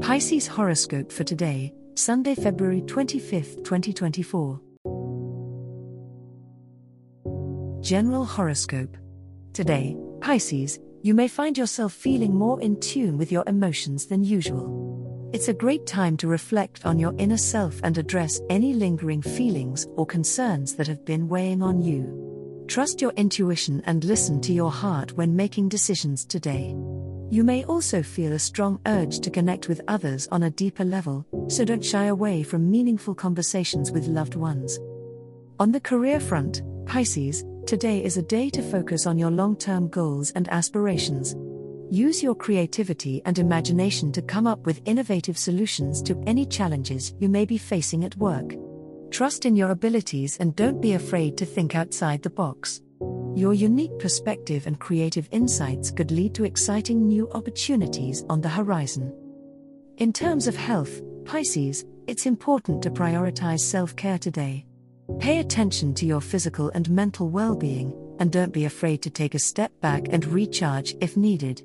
Pisces horoscope for today, Sunday, February 25, 2024. General horoscope. Today, Pisces, you may find yourself feeling more in tune with your emotions than usual. It's a great time to reflect on your inner self and address any lingering feelings or concerns that have been weighing on you. Trust your intuition and listen to your heart when making decisions today. You may also feel a strong urge to connect with others on a deeper level, so don't shy away from meaningful conversations with loved ones. On the career front, Pisces, today is a day to focus on your long term goals and aspirations. Use your creativity and imagination to come up with innovative solutions to any challenges you may be facing at work. Trust in your abilities and don't be afraid to think outside the box. Your unique perspective and creative insights could lead to exciting new opportunities on the horizon. In terms of health, Pisces, it's important to prioritize self care today. Pay attention to your physical and mental well being, and don't be afraid to take a step back and recharge if needed.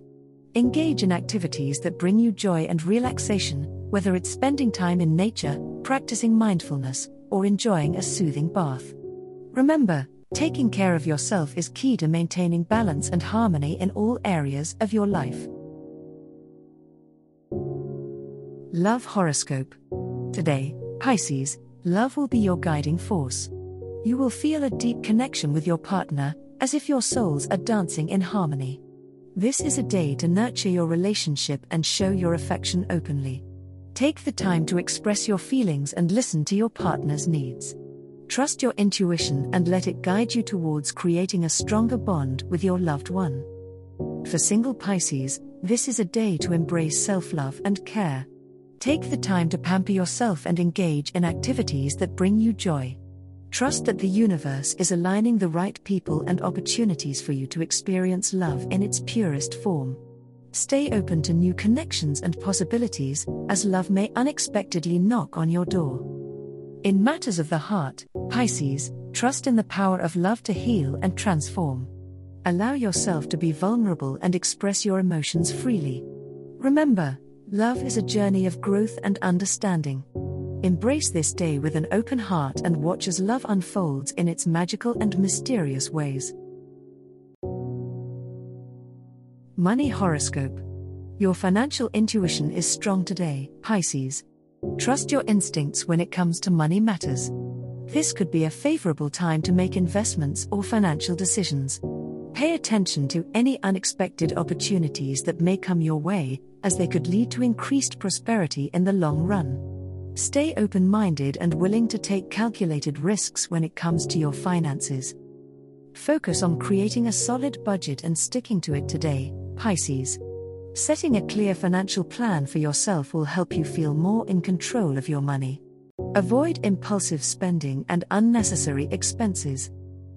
Engage in activities that bring you joy and relaxation, whether it's spending time in nature, practicing mindfulness, or enjoying a soothing bath. Remember, Taking care of yourself is key to maintaining balance and harmony in all areas of your life. Love Horoscope. Today, Pisces, love will be your guiding force. You will feel a deep connection with your partner, as if your souls are dancing in harmony. This is a day to nurture your relationship and show your affection openly. Take the time to express your feelings and listen to your partner's needs. Trust your intuition and let it guide you towards creating a stronger bond with your loved one. For single Pisces, this is a day to embrace self love and care. Take the time to pamper yourself and engage in activities that bring you joy. Trust that the universe is aligning the right people and opportunities for you to experience love in its purest form. Stay open to new connections and possibilities, as love may unexpectedly knock on your door. In matters of the heart, Pisces, trust in the power of love to heal and transform. Allow yourself to be vulnerable and express your emotions freely. Remember, love is a journey of growth and understanding. Embrace this day with an open heart and watch as love unfolds in its magical and mysterious ways. Money Horoscope Your financial intuition is strong today, Pisces. Trust your instincts when it comes to money matters. This could be a favorable time to make investments or financial decisions. Pay attention to any unexpected opportunities that may come your way, as they could lead to increased prosperity in the long run. Stay open minded and willing to take calculated risks when it comes to your finances. Focus on creating a solid budget and sticking to it today, Pisces. Setting a clear financial plan for yourself will help you feel more in control of your money. Avoid impulsive spending and unnecessary expenses.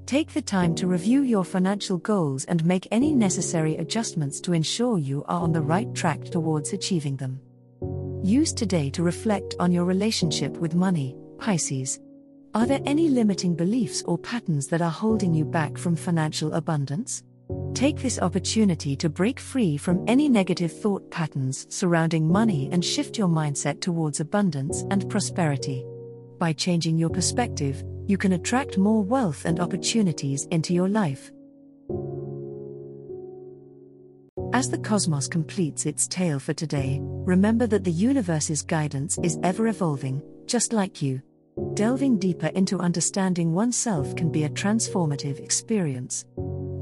Take the time to review your financial goals and make any necessary adjustments to ensure you are on the right track towards achieving them. Use today to reflect on your relationship with money, Pisces. Are there any limiting beliefs or patterns that are holding you back from financial abundance? Take this opportunity to break free from any negative thought patterns surrounding money and shift your mindset towards abundance and prosperity. By changing your perspective, you can attract more wealth and opportunities into your life. As the cosmos completes its tale for today, remember that the universe's guidance is ever evolving, just like you. Delving deeper into understanding oneself can be a transformative experience.